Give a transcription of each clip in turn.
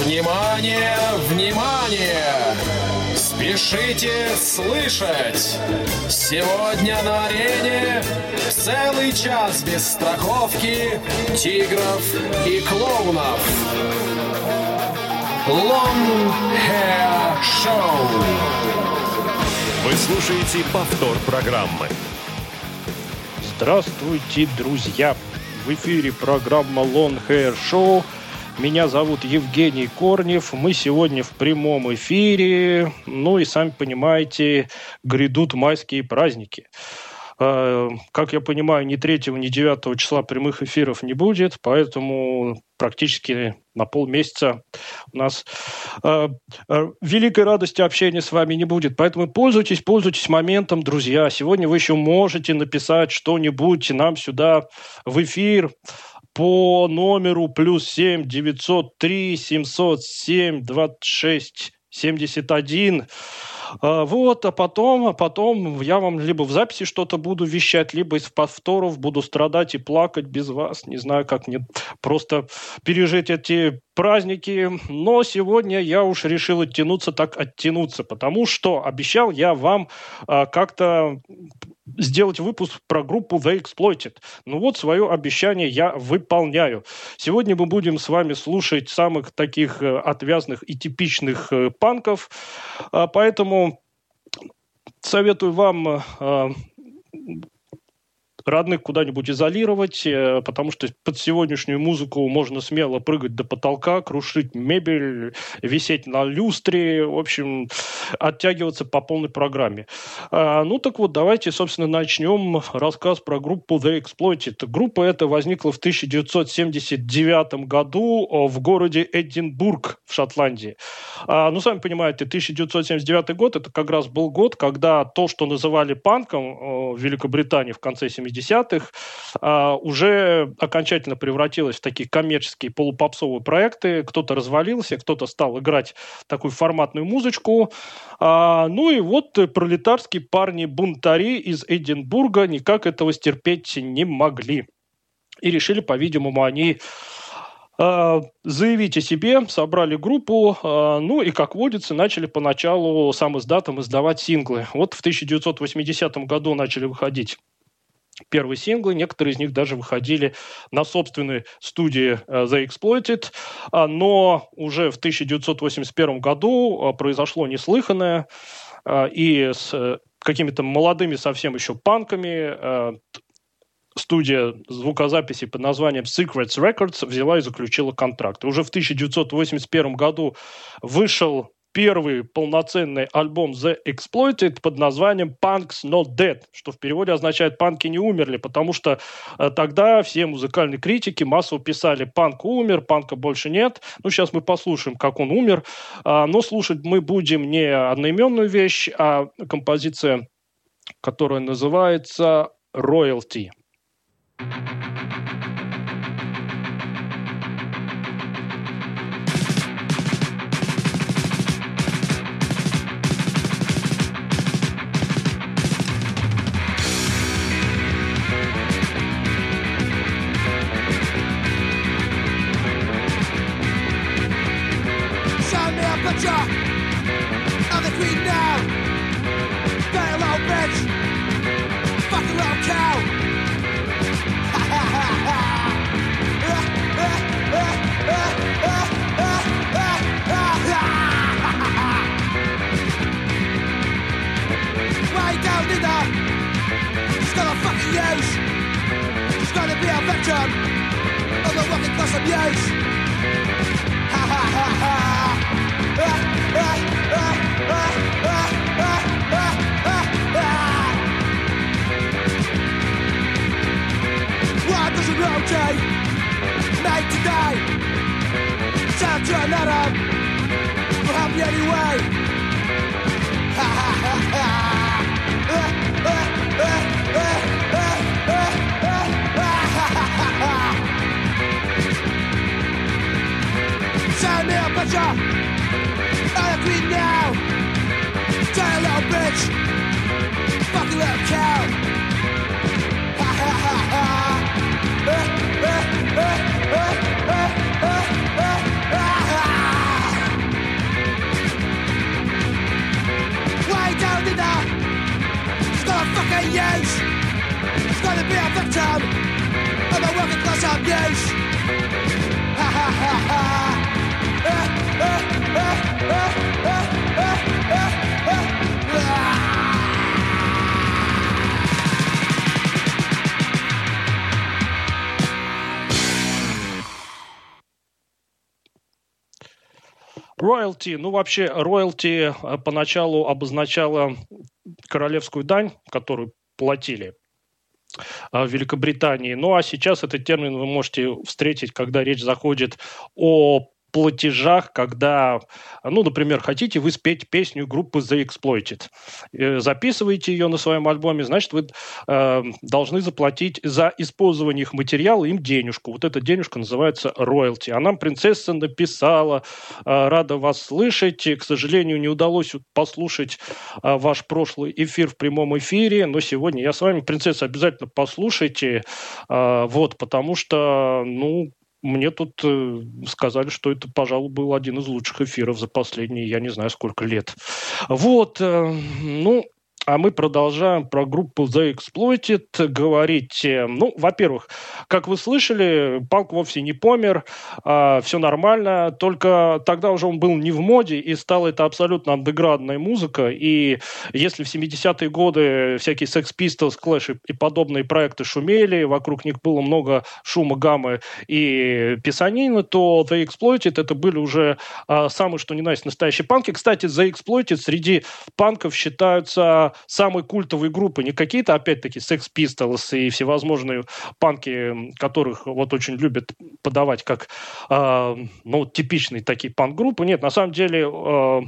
Внимание, внимание! Спешите слышать! Сегодня на арене целый час без страховки тигров и клоунов. Long Hair Show. Вы слушаете повтор программы. Здравствуйте, друзья! В эфире программа Long Hair Show. Меня зовут Евгений Корнев. Мы сегодня в прямом эфире. Ну и сами понимаете, грядут майские праздники. Э, как я понимаю, ни 3, ни 9 числа прямых эфиров не будет, поэтому практически на полмесяца у нас э, э, великой радости общения с вами не будет. Поэтому пользуйтесь, пользуйтесь моментом, друзья. Сегодня вы еще можете написать что-нибудь нам сюда в эфир по номеру плюс 7 903 707 26 71. Вот, а потом, а потом я вам либо в записи что-то буду вещать, либо из повторов буду страдать и плакать без вас. Не знаю, как мне просто пережить эти праздники. Но сегодня я уж решил оттянуться так оттянуться, потому что обещал я вам а, как-то сделать выпуск про группу The Exploited. Ну вот, свое обещание я выполняю. Сегодня мы будем с вами слушать самых таких э, отвязных и типичных э, панков, а, поэтому советую вам э, родных куда-нибудь изолировать, э, потому что под сегодняшнюю музыку можно смело прыгать до потолка, крушить мебель, висеть на люстре, в общем, оттягиваться по полной программе. А, ну так вот, давайте, собственно, начнем рассказ про группу The Exploited. Группа эта возникла в 1979 году в городе Эдинбург в Шотландии. А, ну, сами понимаете, 1979 год – это как раз был год, когда то, что называли панком в Великобритании в конце 70 80-х, а, уже окончательно превратилась в такие коммерческие полупопсовые проекты. Кто-то развалился, кто-то стал играть такую форматную музычку. А, ну и вот пролетарские парни-бунтари из Эдинбурга никак этого стерпеть не могли. И решили, по-видимому, они а, заявить о себе, собрали группу, ну и, как водится, начали поначалу сам издатом издавать синглы. Вот в 1980 году начали выходить первые синглы. Некоторые из них даже выходили на собственной студии э, The Exploited. А, но уже в 1981 году а, произошло неслыханное. А, и с э, какими-то молодыми совсем еще панками студия звукозаписи под названием Secrets Records взяла и заключила контракт. уже в 1981 году вышел первый полноценный альбом The Exploited под названием Punks Not Dead, что в переводе означает «панки не умерли», потому что э, тогда все музыкальные критики массово писали «панк умер, панка больше нет». Ну, сейчас мы послушаем, как он умер. А, но слушать мы будем не одноименную вещь, а композиция, которая называется «Royalty». Роялти, ну вообще роялти э, поначалу обозначала королевскую дань, которую платили э, в Великобритании. Ну а сейчас этот термин вы можете встретить, когда речь заходит о платежах, когда, ну, например, хотите вы спеть песню группы The Exploited, э, записываете ее на своем альбоме, значит, вы э, должны заплатить за использование их материала им денежку. Вот эта денежка называется роялти. А нам принцесса написала, э, рада вас слышать. К сожалению, не удалось послушать э, ваш прошлый эфир в прямом эфире, но сегодня я с вами, принцесса, обязательно послушайте, э, вот, потому что, ну, мне тут э, сказали, что это, пожалуй, был один из лучших эфиров за последние, я не знаю, сколько лет. Вот, э, ну, а мы продолжаем про группу The Exploited говорить. Ну, во-первых, как вы слышали, Палк вовсе не помер, а, все нормально, только тогда уже он был не в моде, и стала это абсолютно андеградная музыка, и если в 70-е годы всякие Sex Pistols, Clash и, подобные проекты шумели, вокруг них было много шума, гаммы и писанины, то The Exploited это были уже а, самые что ни на есть настоящие панки. Кстати, The Exploited среди панков считаются самой культовой группы, не какие-то, опять-таки, Sex Pistols и всевозможные панки, которых вот очень любят подавать как, э, ну, типичные такие панк-группы. Нет, на самом деле, э,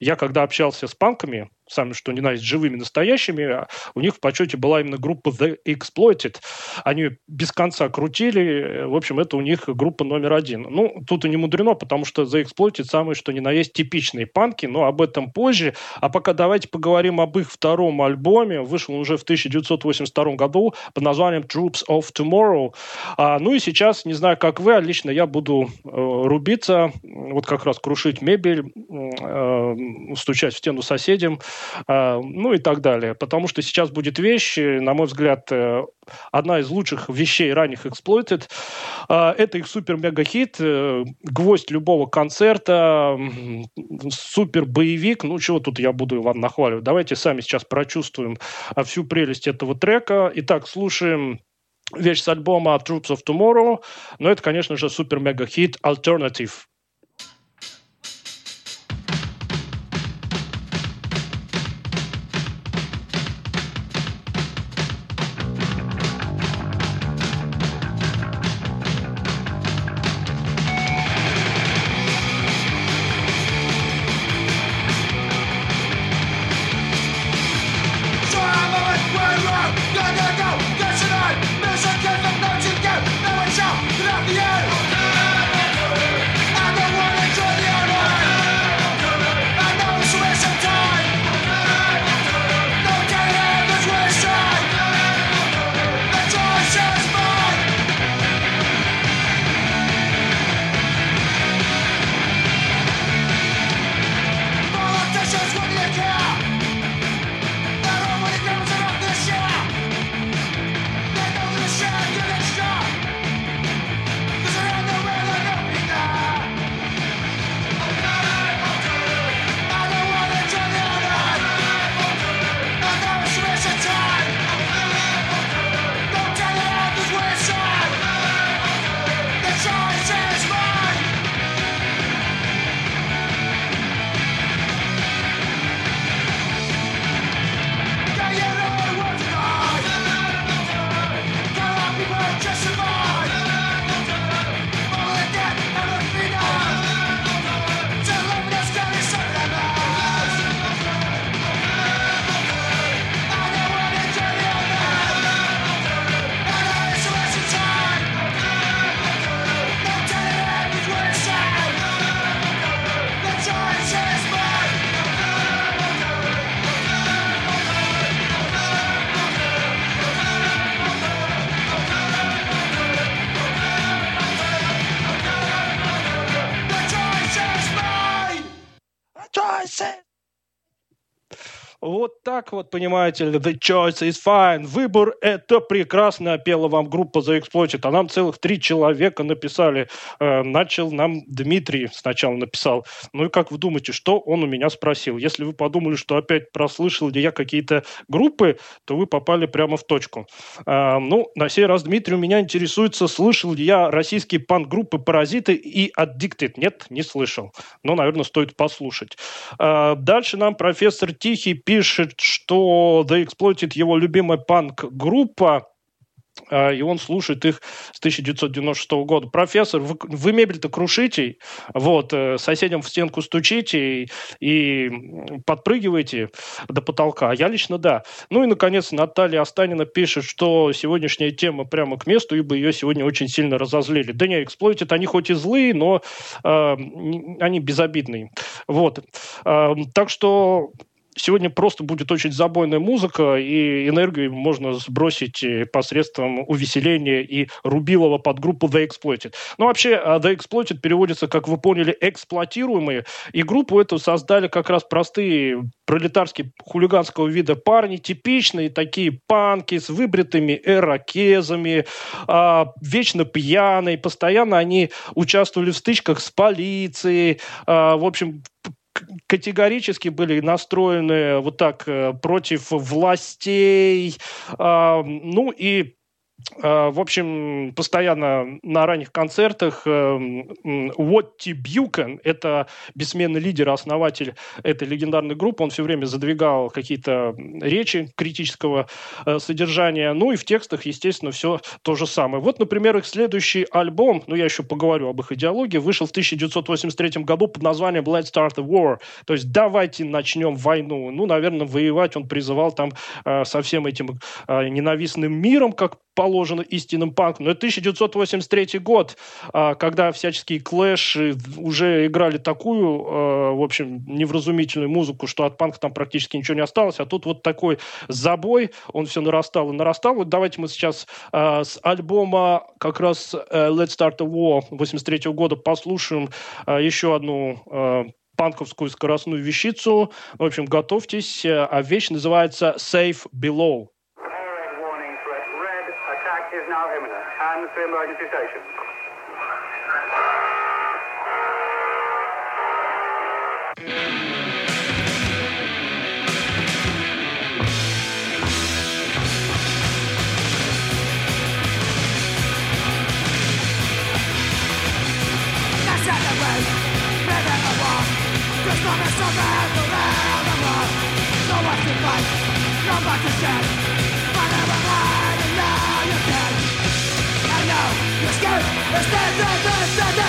я когда общался с панками, сами что ни на есть живыми, настоящими, а у них в почете была именно группа The Exploited. Они без конца крутили. В общем, это у них группа номер один. Ну, тут и не мудрено, потому что The Exploited самые что ни на есть типичные панки, но об этом позже. А пока давайте поговорим об их втором альбоме. Вышел он уже в 1982 году под названием Troops of Tomorrow. А, ну и сейчас, не знаю, как вы, а лично я буду э, рубиться, вот как раз крушить мебель, э, стучать в стену соседям, ну и так далее. Потому что сейчас будет вещь, на мой взгляд, э, одна из лучших вещей ранних Exploited. Это их супер-мега-хит, э, гвоздь любого концерта, супер-боевик. Ну, чего тут я буду вам нахваливать? Давайте сами сейчас прочувствуем всю прелесть этого трека. Итак, слушаем вещь с альбома Troops of Tomorrow. Но это, конечно же, супер-мега-хит Alternative. said. Вот так вот, понимаете ли, the choice is fine, выбор – это прекрасно, пела вам группа The Exploited, а нам целых три человека написали. Э, начал нам Дмитрий сначала написал. Ну и как вы думаете, что он у меня спросил? Если вы подумали, что опять прослышал ли я какие-то группы, то вы попали прямо в точку. Э, ну, на сей раз Дмитрий у меня интересуется, слышал ли я российские панк-группы «Паразиты» и «Addicted». Нет, не слышал. Но, наверное, стоит послушать. Э, дальше нам профессор Тихий пишет, что The Exploited его любимая панк-группа, а, и он слушает их с 1996 года. Профессор, вы, вы мебель-то крушите, вот, э, соседям в стенку стучите и, и подпрыгиваете до потолка. Я лично да. Ну и, наконец, Наталья Останина пишет, что сегодняшняя тема прямо к месту, ибо ее сегодня очень сильно разозлили. Да не, эксплойтят они хоть и злые, но э, они безобидные. Вот. Э, так что сегодня просто будет очень забойная музыка, и энергию можно сбросить э, посредством увеселения и рубилова под группу The Exploited. Ну, вообще, а, The Exploited переводится, как вы поняли, эксплуатируемые, и группу эту создали как раз простые пролетарские хулиганского вида парни, типичные такие панки с выбритыми эрокезами, а, вечно пьяные, постоянно они участвовали в стычках с полицией, а, в общем, категорически были настроены вот так э, против властей. А, ну и в общем, постоянно на ранних концертах Уотти эм, Бьюкен, это бессменный лидер, основатель этой легендарной группы, он все время задвигал какие-то речи критического э, содержания, ну и в текстах, естественно, все то же самое. Вот, например, их следующий альбом, ну я еще поговорю об их идеологии, вышел в 1983 году под названием Let's Start the War, то есть давайте начнем войну. Ну, наверное, воевать он призывал там э, со всем этим ненавистным миром, как положено истинным панком. Но это 1983 год, а, когда всяческие клэши уже играли такую, а, в общем, невразумительную музыку, что от панка там практически ничего не осталось. А тут вот такой забой, он все нарастал и нарастал. Вот давайте мы сейчас а, с альбома как раз э, Let's Start a War 83 года послушаем еще одну панковскую скоростную вещицу. В общем, готовьтесь. А вещь называется Safe Below. to emergency station. Just not a summer, the round No one to fight, no one to stand Let's go, go.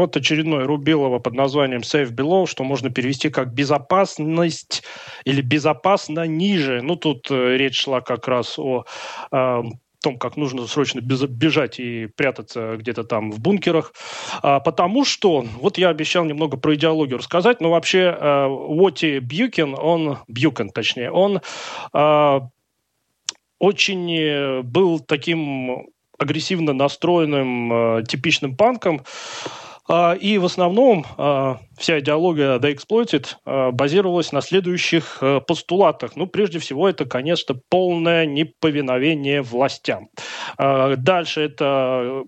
Вот очередной Рубилова под названием Safe Below, что можно перевести как безопасность или безопасно ниже. Ну, тут э, речь шла как раз о э, том, как нужно срочно бежать и прятаться где-то там в бункерах. А, потому что, вот я обещал немного про идеологию рассказать, но вообще а, Уотти Бьюкен, он, Бьюкен точнее, он а, очень э, был таким агрессивно настроенным типичным панком, и в основном вся идеология The Exploited базировалась на следующих постулатах. Ну, прежде всего, это, конечно, полное неповиновение властям. Дальше это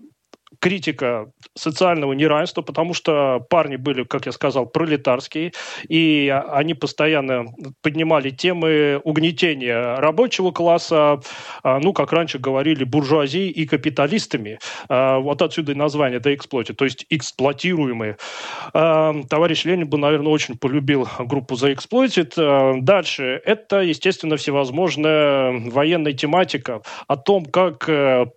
критика социального неравенства, потому что парни были, как я сказал, пролетарские, и они постоянно поднимали темы угнетения рабочего класса, а, ну, как раньше говорили, буржуазией и капиталистами. А, вот отсюда и название «The Exploited», то есть эксплуатируемые. А, товарищ Ленин бы, наверное, очень полюбил группу «The Exploited». Дальше. Это, естественно, всевозможная военная тематика о том, как э,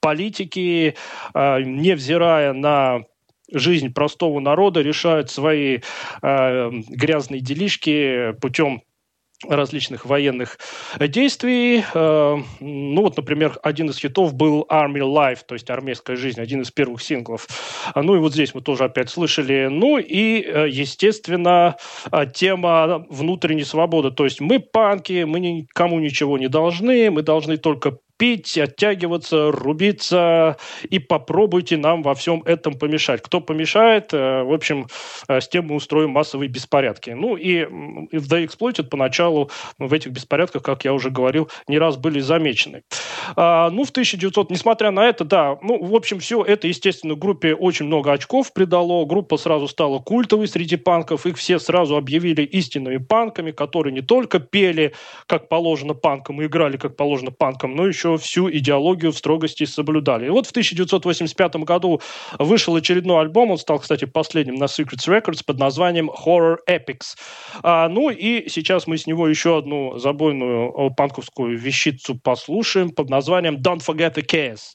политики невзирая на жизнь простого народа, решают свои э, грязные делишки путем различных военных действий. Э, ну вот, например, один из хитов был Army Life, то есть армейская жизнь, один из первых синглов. Ну и вот здесь мы тоже опять слышали. Ну и, э, естественно, тема внутренней свободы. То есть мы панки, мы никому ничего не должны, мы должны только пить, оттягиваться, рубиться, и попробуйте нам во всем этом помешать. Кто помешает, э, в общем, э, с тем мы устроим массовые беспорядки. Ну и в The Exploited поначалу в этих беспорядках, как я уже говорил, не раз были замечены. А, ну, в 1900, несмотря на это, да, ну, в общем, все это, естественно, группе очень много очков придало. Группа сразу стала культовой среди панков. Их все сразу объявили истинными панками, которые не только пели, как положено панкам, и играли, как положено панкам, но еще всю идеологию в строгости соблюдали. И вот в 1985 году вышел очередной альбом, он стал, кстати, последним на Secrets Records под названием Horror Epics. А, ну и сейчас мы с него еще одну забойную э, панковскую вещицу послушаем под названием Don't Forget the Chaos.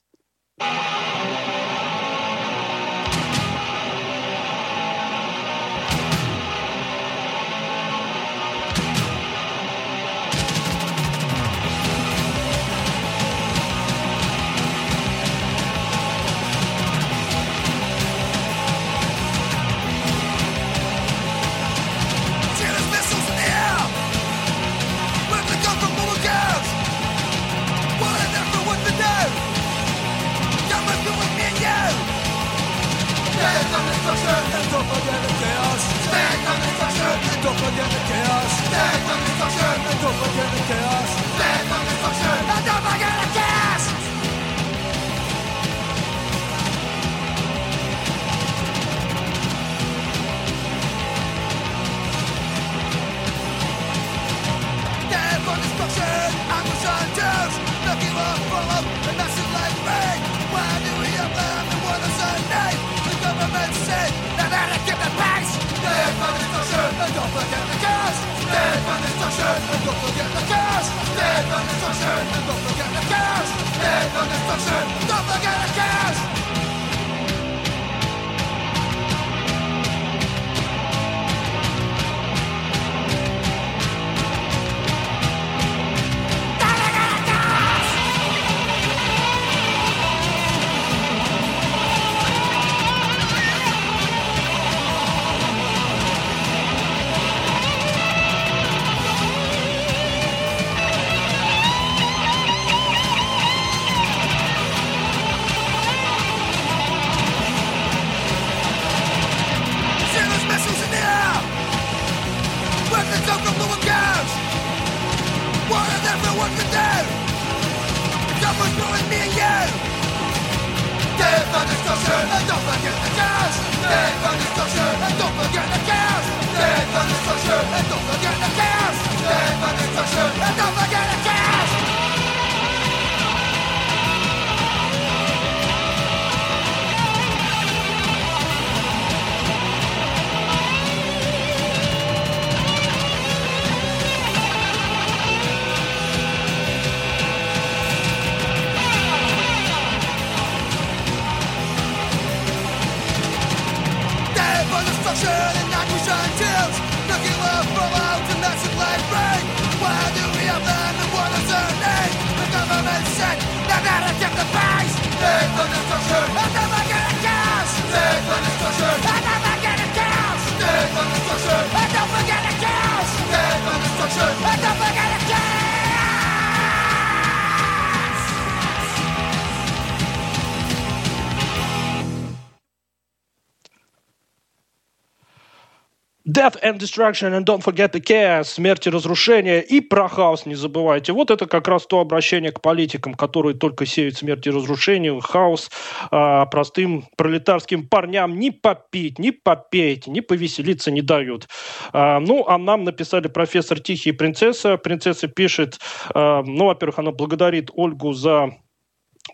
Death and Destruction and Don't Forget the Chaos, смерть и разрушение, и про хаос не забывайте. Вот это как раз то обращение к политикам, которые только сеют смерть и разрушение, хаос а, простым пролетарским парням ни попить, ни попеть, ни повеселиться не дают. А, ну, а нам написали профессор Тихий и принцесса. Принцесса пишет, а, ну, во-первых, она благодарит Ольгу за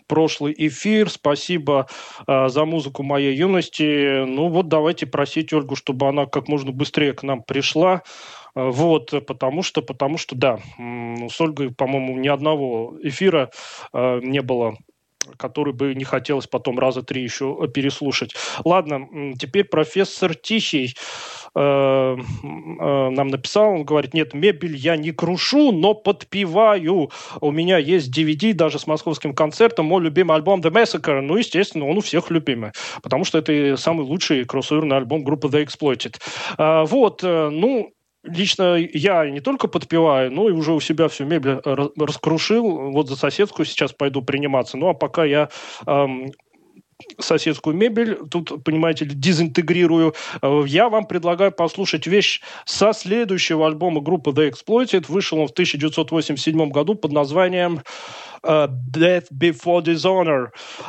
прошлый эфир. Спасибо э, за музыку моей юности. Ну вот давайте просить Ольгу, чтобы она как можно быстрее к нам пришла. Э, вот, потому что, потому что, да, с Ольгой, по-моему, ни одного эфира э, не было который бы не хотелось потом раза три еще переслушать. Ладно, теперь профессор Тихий нам написал, он говорит, нет, мебель я не крушу, но подпеваю. У меня есть DVD даже с московским концертом, мой любимый альбом The Massacre. Ну, естественно, он у всех любимый, потому что это самый лучший кроссоверный альбом группы The Exploited. Э, вот, э, ну, лично я не только подпеваю, но и уже у себя всю мебель раскрушил. Вот за соседскую сейчас пойду приниматься. Ну, а пока я эм, соседскую мебель, тут, понимаете, дезинтегрирую. Э, я вам предлагаю послушать вещь со следующего альбома группы The Exploited. Вышел он в 1987 году под названием uh, Death Before Dishonor.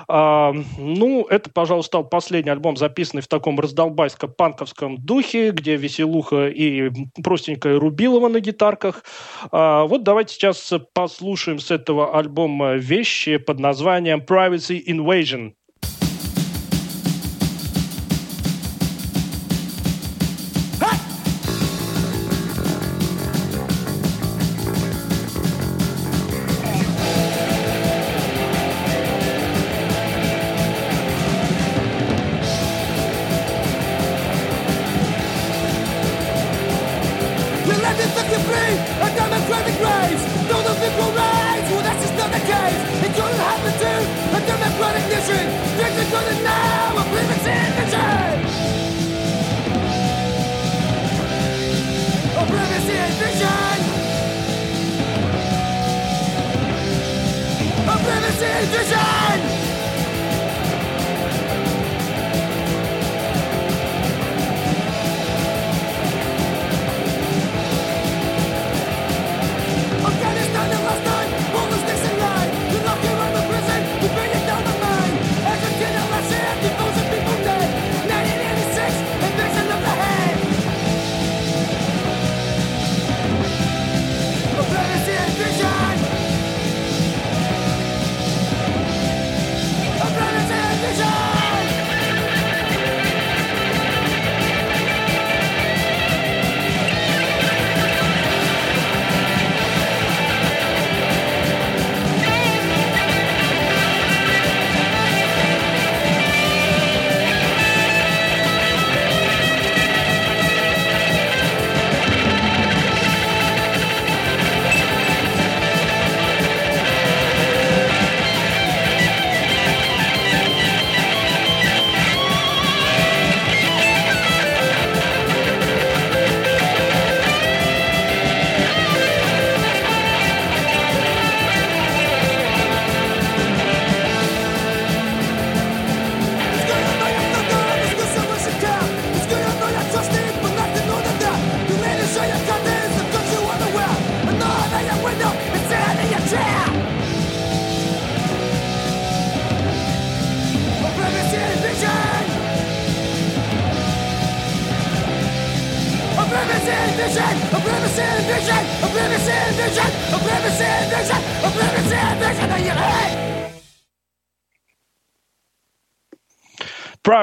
Uh, ну, это, пожалуй, стал последний альбом, записанный в таком раздолбайско-панковском духе, где веселуха и простенькая Рубилова на гитарках. Uh, вот давайте сейчас послушаем с этого альбома вещи под названием Privacy Invasion.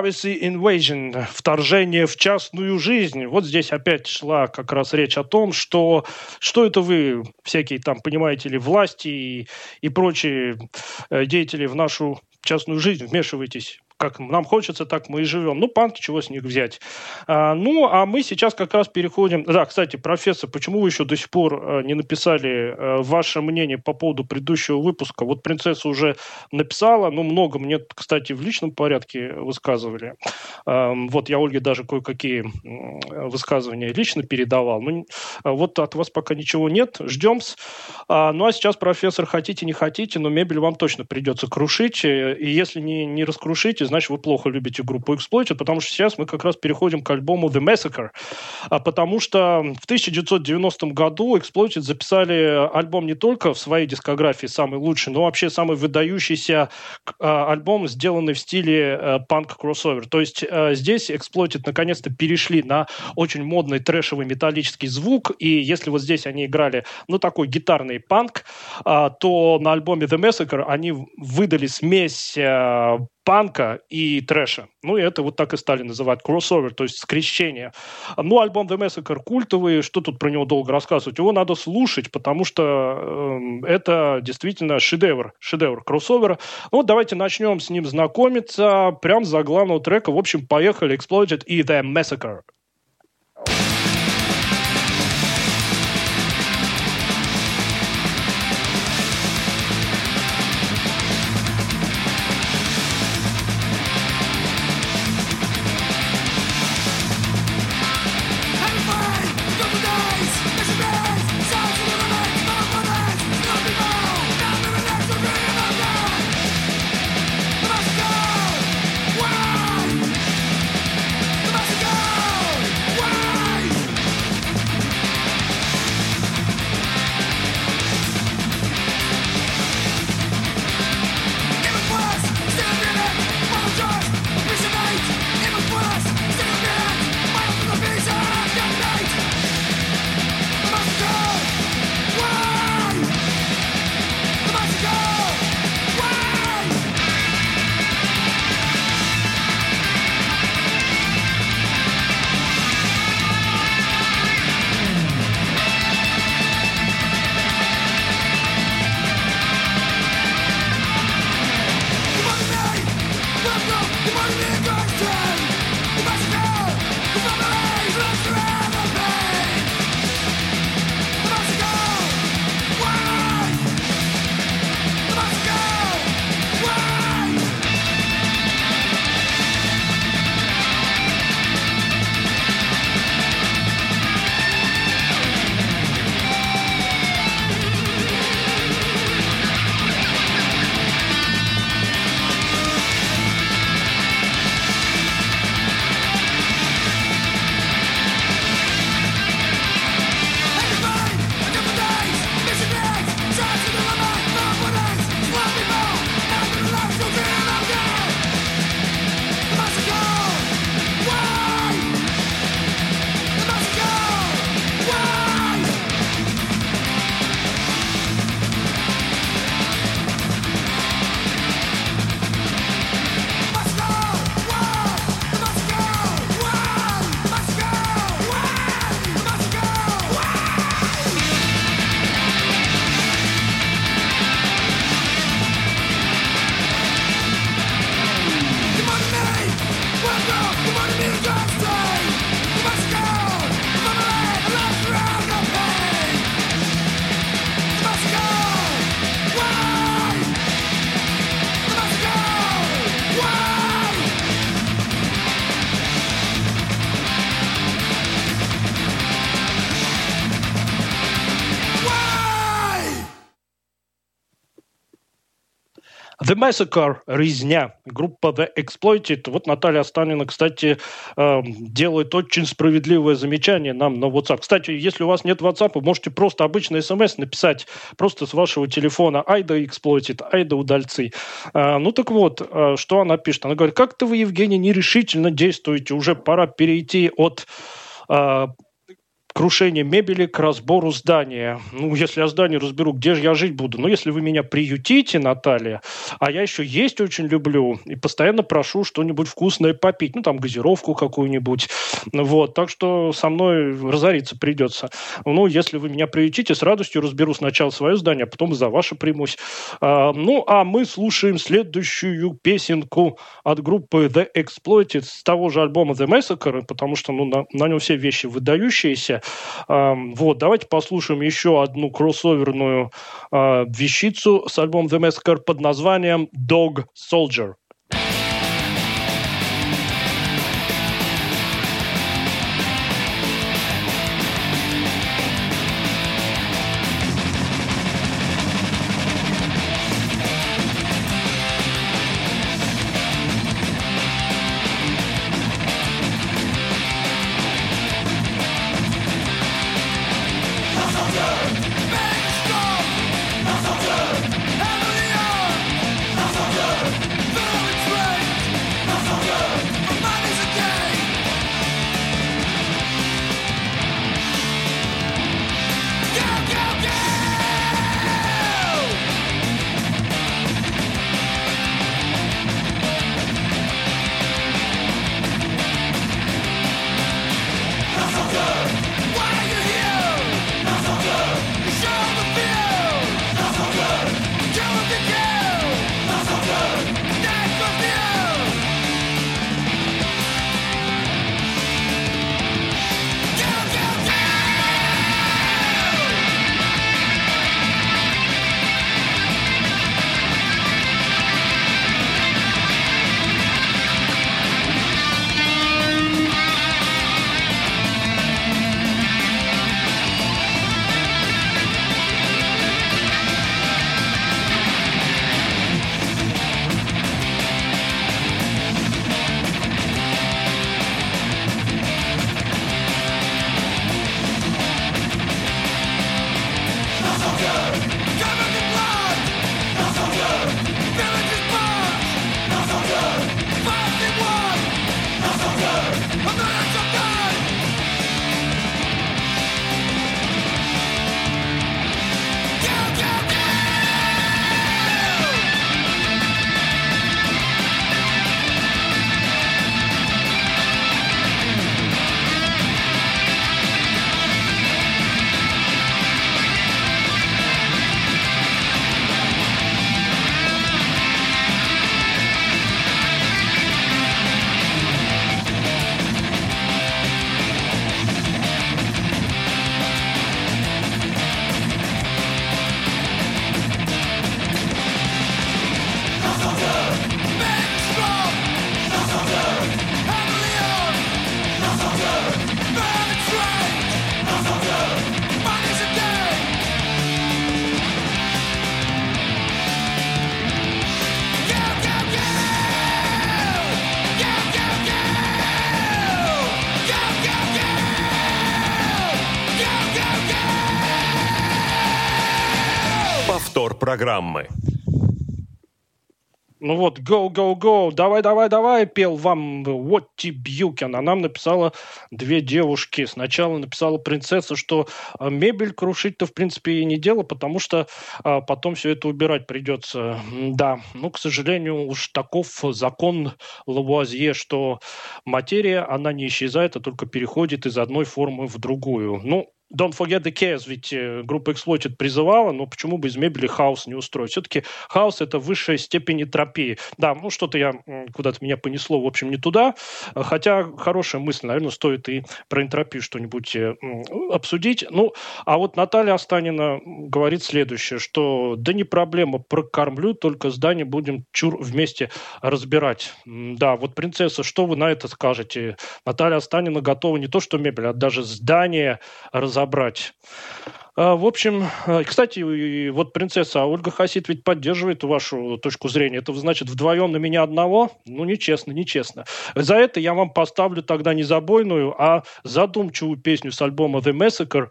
Privacy Invasion, вторжение в частную жизнь. Вот здесь опять шла как раз речь о том, что что это вы, всякие там, понимаете ли, власти и, и прочие э, деятели в нашу частную жизнь вмешиваетесь как нам хочется, так мы и живем. Ну, панки, чего с них взять. А, ну, а мы сейчас как раз переходим... Да, кстати, профессор, почему вы еще до сих пор а, не написали а, ваше мнение по поводу предыдущего выпуска? Вот принцесса уже написала, ну, много мне, кстати, в личном порядке высказывали. А, вот я Ольге даже кое-какие высказывания лично передавал. Ну, вот от вас пока ничего нет, ждем. А, ну, а сейчас, профессор, хотите, не хотите, но мебель вам точно придется крушить. И если не, не раскрушите, значит, вы плохо любите группу Exploited, потому что сейчас мы как раз переходим к альбому The Massacre, а потому что в 1990 году Exploited записали альбом не только в своей дискографии самый лучший, но вообще самый выдающийся а, альбом, сделанный в стиле панк-кроссовер. То есть а, здесь Exploited наконец-то перешли на очень модный трэшевый металлический звук, и если вот здесь они играли, ну, такой гитарный панк, а, то на альбоме The Massacre они выдали смесь а, панка и трэша. Ну, и это вот так и стали называть кроссовер, то есть скрещение. Ну, альбом The Massacre культовый, что тут про него долго рассказывать? Его надо слушать, потому что э, это действительно шедевр, шедевр кроссовера. Ну, давайте начнем с ним знакомиться. Прям за главного трека. В общем, поехали. Exploited и The Massacre. The Massacre, резня, группа The Exploited. Вот Наталья Останина, кстати, э, делает очень справедливое замечание нам на WhatsApp. Кстати, если у вас нет WhatsApp, вы можете просто обычный смс написать просто с вашего телефона «Айда Exploited», «Айда удальцы». Э, ну так вот, э, что она пишет? Она говорит, как-то вы, Евгений, нерешительно действуете, уже пора перейти от крушение мебели к разбору здания. Ну, если я здание разберу, где же я жить буду? Ну, если вы меня приютите, Наталья, а я еще есть очень люблю и постоянно прошу что-нибудь вкусное попить, ну, там, газировку какую-нибудь, вот, так что со мной разориться придется. Ну, если вы меня приютите, с радостью разберу сначала свое здание, а потом за ваше примусь. А, ну, а мы слушаем следующую песенку от группы The Exploited с того же альбома The Massacre, потому что, ну, на, на нем все вещи выдающиеся, вот, давайте послушаем еще одну кроссоверную а, вещицу с альбомом The Massacre под названием Dog Soldier. Программы. Ну вот, go, go, go, давай, давай, давай, пел вам Уотти Бьюкен. А нам написала две девушки. Сначала написала принцесса, что а, мебель крушить-то, в принципе, и не дело, потому что а, потом все это убирать придется. Да, ну, к сожалению, уж таков закон Лавуазье, что материя, она не исчезает, а только переходит из одной формы в другую. Ну, Don't Forget the Chaos, ведь э, группа Exploited призывала, но почему бы из мебели хаос не устроить? Все-таки хаос — это высшая степень энтропии. Да, ну что-то я куда-то меня понесло, в общем, не туда, хотя хорошая мысль, наверное, стоит и про энтропию что-нибудь э, обсудить. Ну, а вот Наталья Останина говорит следующее, что да не проблема, прокормлю, только здание будем чур вместе разбирать. Да, вот, принцесса, что вы на это скажете? Наталья Останина готова не то что мебель, а даже здание разобрать забрать. А, в общем, а, кстати, вот принцесса Ольга Хасид ведь поддерживает вашу точку зрения. Это значит вдвоем на меня одного? Ну, нечестно, нечестно. За это я вам поставлю тогда не забойную, а задумчивую песню с альбома The Massacre,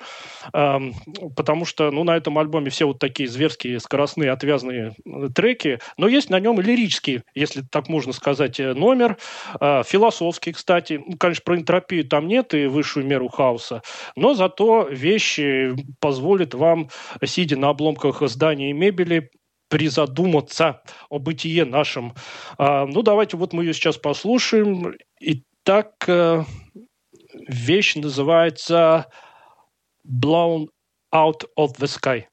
потому что, ну, на этом альбоме все вот такие зверские, скоростные, отвязные э, треки, но есть на нем и лирический, если так можно сказать, э, номер, а, философский, кстати. Ну, конечно, про энтропию там нет и высшую меру хаоса, но зато вещи по позволит вам, сидя на обломках здания и мебели, призадуматься о бытие нашем. А, ну, давайте вот мы ее сейчас послушаем. Итак, э, вещь называется «Blown out of the sky».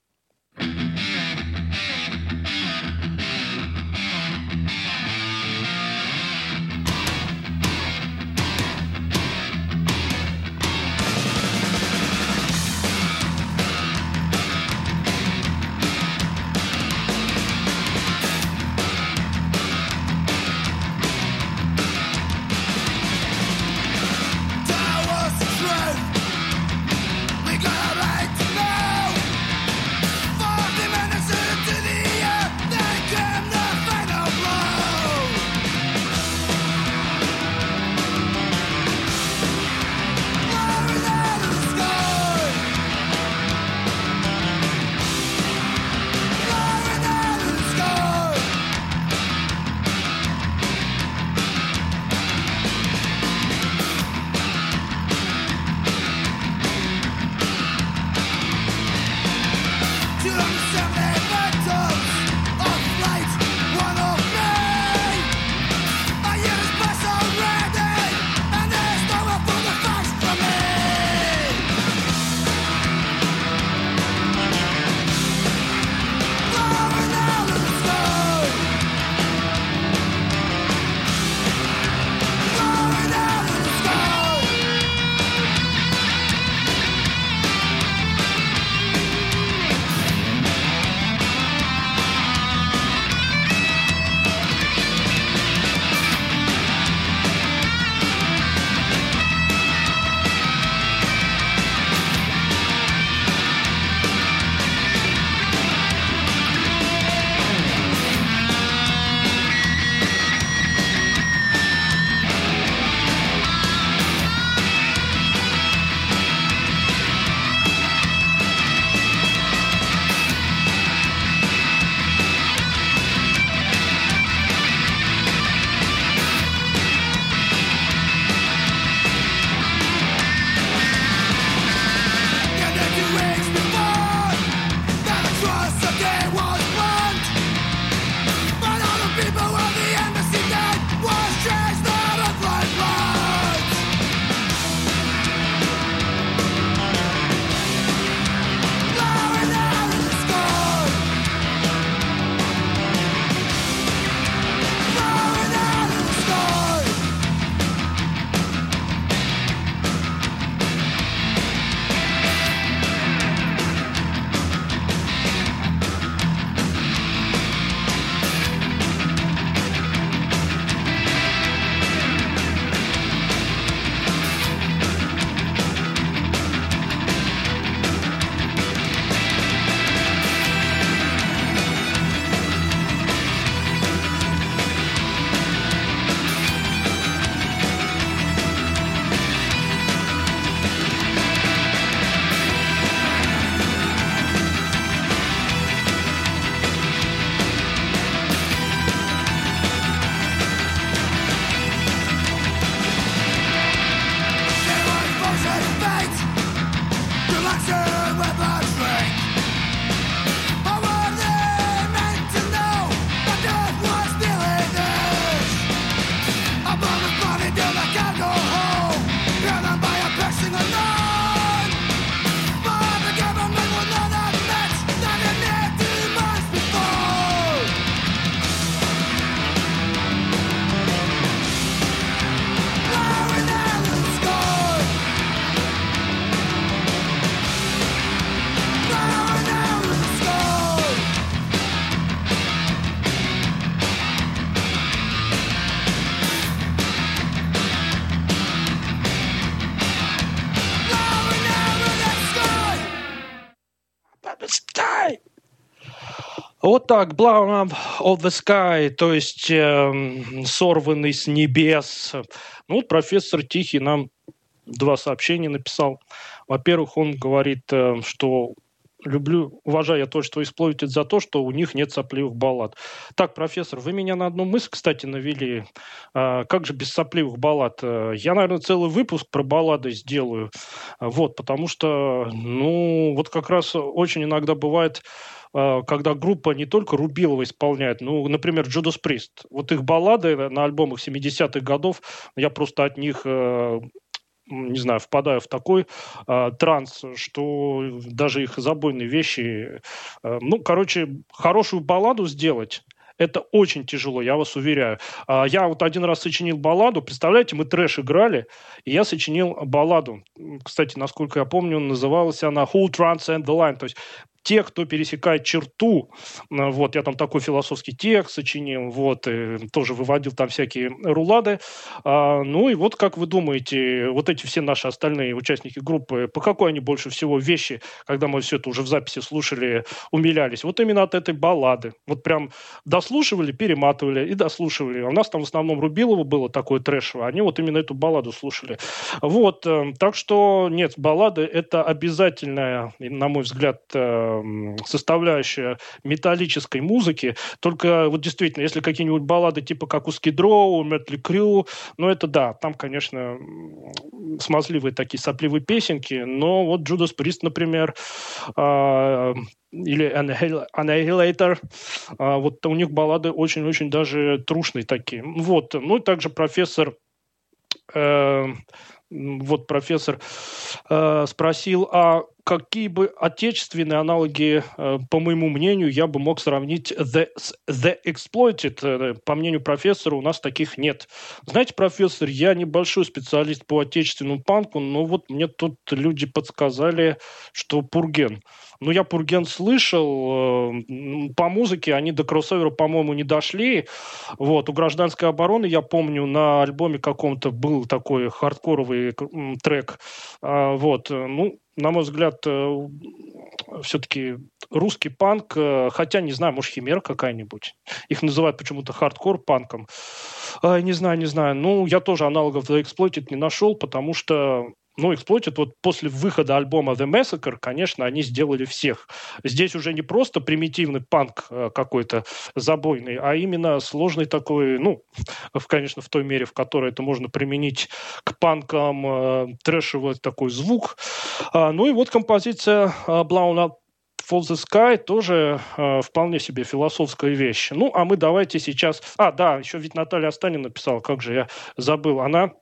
Вот так, Blown of the Sky, то есть эм, сорванный с небес. Ну, вот профессор Тихий нам два сообщения написал. Во-первых, он говорит, э, что люблю, уважаю я творчество Exploited за то, что у них нет сопливых баллад. Так, профессор, вы меня на одну мысль, кстати, навели. А, как же без сопливых баллад? Э, Я, наверное, целый выпуск про баллады сделаю. Вот, потому что, ну, вот как раз очень иногда бывает, э, когда группа не только Рубилова исполняет, ну, например, Judas Priest. Вот их баллады на альбомах 70-х годов, я просто от них э, не знаю, впадаю в такой э, транс, что даже их забойные вещи... э, ну, короче, хорошую балладу сделать это очень тяжело, я вас уверяю. А, Я вот один раз сочинил балладу, представляете, мы трэш играли, и я сочинил балладу. Кстати, насколько я помню, называлась она «Who Transcend the Line», то есть те, кто пересекает черту, э, вот, я там такой философский текст сочинил, вот, и тоже выводил там всякие рулады. А, ну и вот как вы думаете, вот эти все наши остальные участники группы, по какой они больше всего вещи, когда мы все это уже в записи слушали, умилялись? Вот именно от этой баллады. Вот прям дослушивали, перематывали и дослушивали. У нас там в основном Рубилова было такое трэшево, они вот именно эту балладу слушали. Вот, э, так что нет, баллады это обязательная, на мой взгляд, э, составляющая металлической музыки. Только вот действительно, если какие-нибудь баллады типа как у Скидроу, Мэтли Крю, ну это да, там, конечно, смазливые такие сопливые песенки, но вот Judas Priest, например, а, или Annihil- Annihilator, а, вот у них баллады очень-очень даже трушные такие. Вот, ну и также профессор э, вот профессор э, спросил, а какие бы отечественные аналоги, э, по моему мнению, я бы мог сравнить The, The Exploited? Э, По мнению профессора, у нас таких нет. Знаете, профессор, я небольшой специалист по отечественному панку, но вот мне тут люди подсказали, что Пурген. Ну, я Пурген слышал, э, по музыке они до кроссовера, по-моему, не дошли. Вот, у «Гражданской обороны», я помню, на альбоме каком-то был такой хардкоровый м, трек. А, Вот, э, ну, на мой взгляд, все-таки русский панк, э, хотя, не знаю, может, химера какая-нибудь. Их называют почему-то хардкор-панком. Не знаю, не знаю. Ну, я тоже аналогов The Exploited не нашел, потому что ну, Exploited, вот после выхода альбома The Massacre, конечно, они сделали всех. Здесь уже не просто примитивный панк э, какой-то забойный, а именно сложный такой, ну, в, конечно, в той мере, в которой это можно применить к панкам, э, трэшевый такой звук. А, ну и вот композиция э, Blown Up For the Sky тоже э, вполне себе философская вещь. Ну, а мы давайте сейчас... А, да, еще ведь Наталья Астанина написала, как же я забыл. Она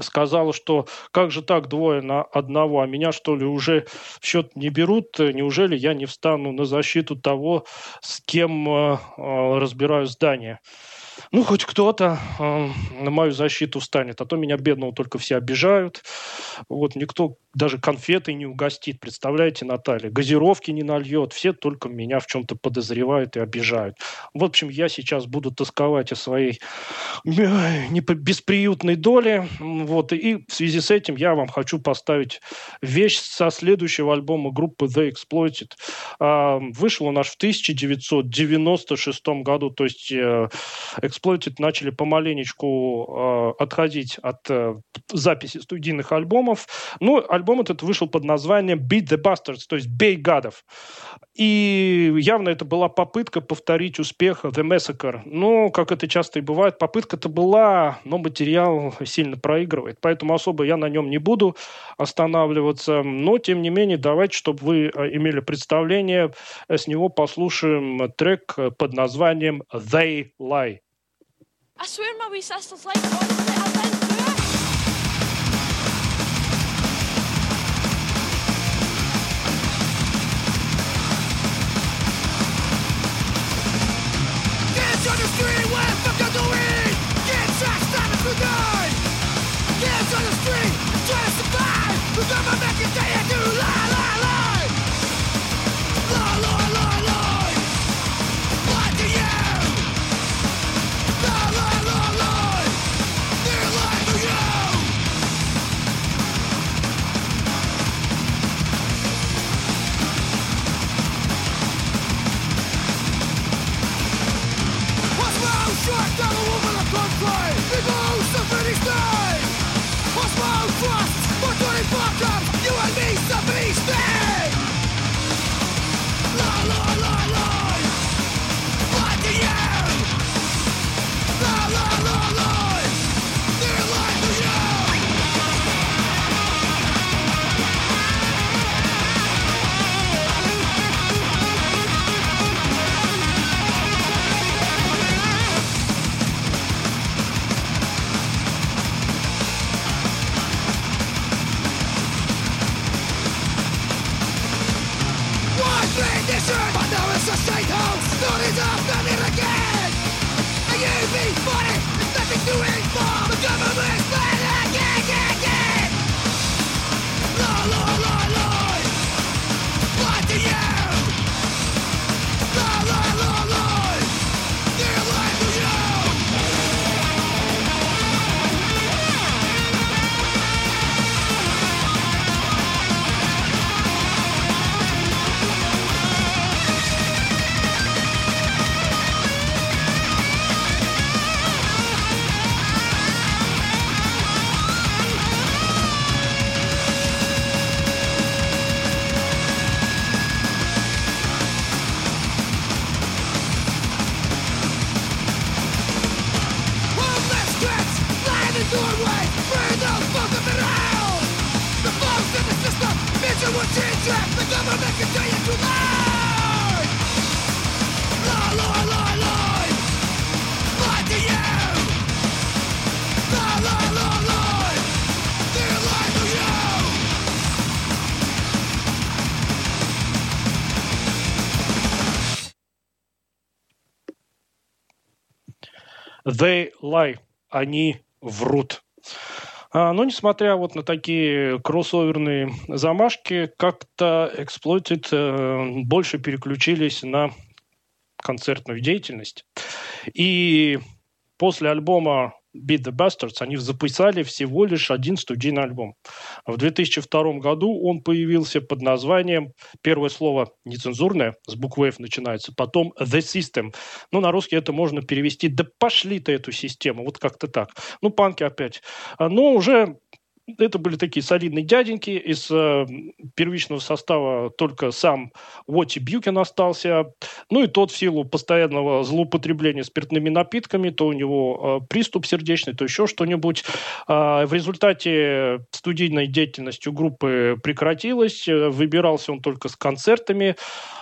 сказала, что как же так двое на одного, а меня что ли уже в счет не берут, неужели я не встану на защиту того, с кем э, э, разбираю здание? Ну, хоть кто-то э, на мою защиту встанет, а то меня бедного только все обижают. Вот никто даже конфеты не угостит, представляете, Наталья? Газировки не нальет, все только меня в чем-то подозревают и обижают. В общем, я сейчас буду тосковать о своей бесприютной доле. Вот, и в связи с этим я вам хочу поставить вещь со следующего альбома группы The Exploited. А, Вышел он аж в 1996 году, то есть э, Exploited начали помаленечку э, отходить от э, записи студийных альбомов. Ну, альбом этот вышел под названием Beat the Bastards, то есть «Бей гадов». И явно это была попытка повторить успех The Massacre. Но, как это часто и бывает, попытка-то была, но материал сильно проигрывает. Поэтому особо я на нем не буду останавливаться. Но, тем не менее, давайте, чтобы вы э, имели представление, э, с него послушаем трек под названием «They Lie». I swear my wee sister's like honestly, I They lie. Они врут. А, но несмотря вот на такие кроссоверные замашки, как-то Exploited э, больше переключились на концертную деятельность. И после альбома Beat the Bastards они записали всего лишь один студийный альбом. В 2002 году он появился под названием, первое слово нецензурное, с буквы F начинается, потом The System. Ну, на русский это можно перевести «Да пошли ты эту систему», вот как-то так. Ну, панки опять. А, Но уже это были такие солидные дяденьки. Из э, первичного состава только сам Уотти Бьюкин остался. Ну и тот в силу постоянного злоупотребления спиртными напитками, то у него э, приступ сердечный, то еще что-нибудь. А, в результате студийной деятельностью группы прекратилась. Э, Выбирался он только с концертами.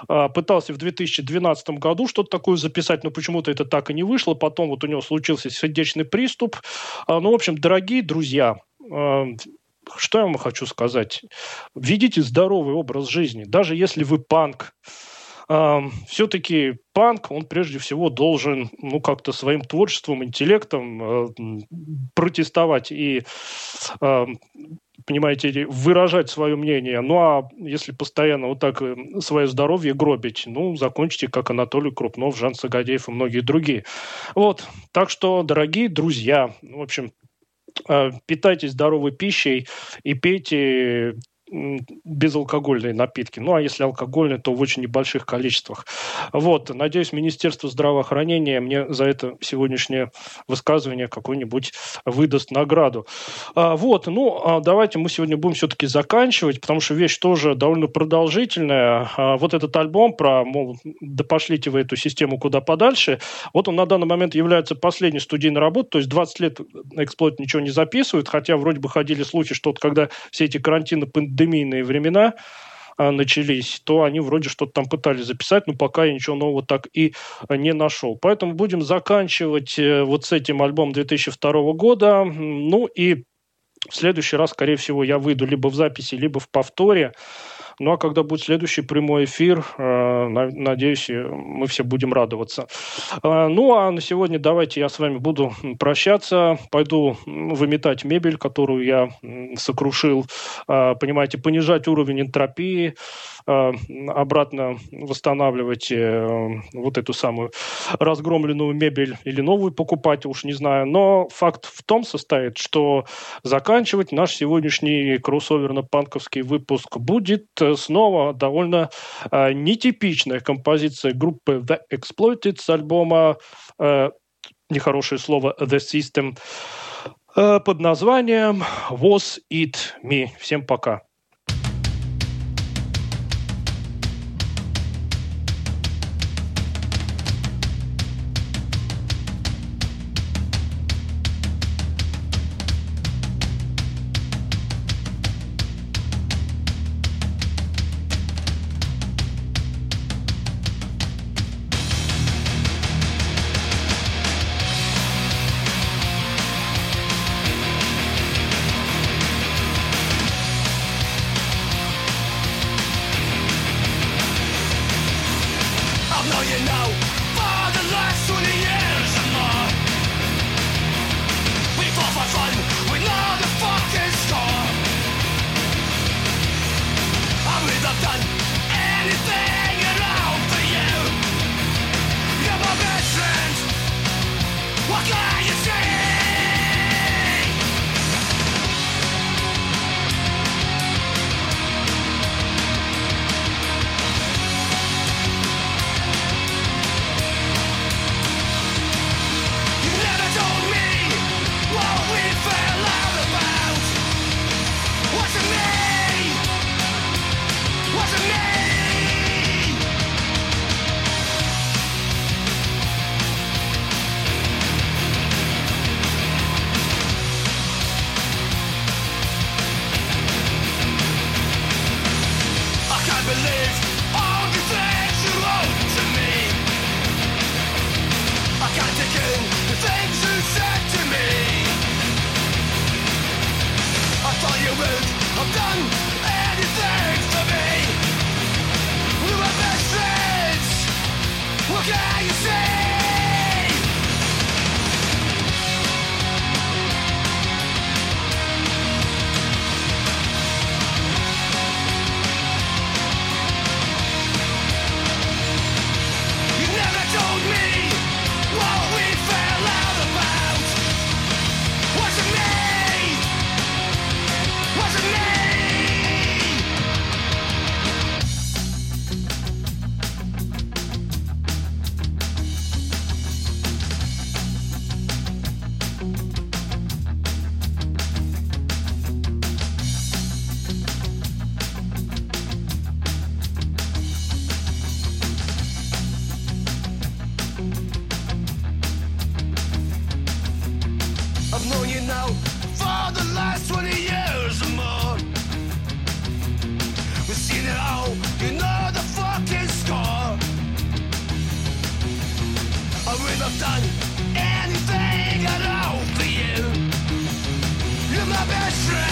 А, пытался в 2012 году что-то такое записать, но почему-то это так и не вышло. Потом вот у него случился сердечный приступ. А, Ну, в общем, дорогие друзья, э, что я вам хочу сказать? Ведите здоровый образ жизни. Даже если вы панк, все-таки панк, он прежде всего должен, ну, как-то своим творчеством, интеллектом э, протестовать и, э, понимаете, выражать свое мнение. Ну, а если постоянно вот так свое здоровье гробить, ну, закончите, как Анатолий Крупнов, Жан Сагадеев и многие другие. Вот. Так что, дорогие друзья, в общем, питайтесь здоровой пищей и пейте безалкогольные напитки. Ну, а если алкогольные, то в очень небольших количествах. Вот, надеюсь, Министерство здравоохранения мне за это сегодняшнее высказывание какой-нибудь выдаст награду. А, вот, ну, а давайте мы сегодня будем все-таки заканчивать, потому что вещь тоже довольно продолжительная. А, вот этот альбом про, мол, да пошлите вы эту систему куда подальше, вот он на данный момент является последней студийной работой, то есть 20 лет эксплойт ничего не записывает, хотя вроде бы ходили слухи, что вот когда все эти карантины, пандемийные времена, а, начались, то они вроде что-то там пытались записать, но пока я ничего нового так и не нашел. Поэтому будем заканчивать э, вот с этим альбомом 2002 года. Ну и в следующий раз, скорее всего, я выйду либо в записи, либо в повторе. Ну а когда будет следующий прямой эфир, э, надеюсь, мы все будем радоваться. Э, ну а на сегодня давайте я с вами буду прощаться. Пойду выметать мебель, которую я сокрушил. Э, понимаете, понижать уровень энтропии, обратно восстанавливать вот эту самую разгромленную мебель или новую покупать, уж не знаю. Но факт в том состоит, что заканчивать наш сегодняшний кроссоверно-панковский выпуск будет снова довольно э, нетипичная композиция группы The Exploited с альбома э, нехорошее слово The System э, под названием Was It Me. Всем пока. I would have done anything at all for you. You're my best friend.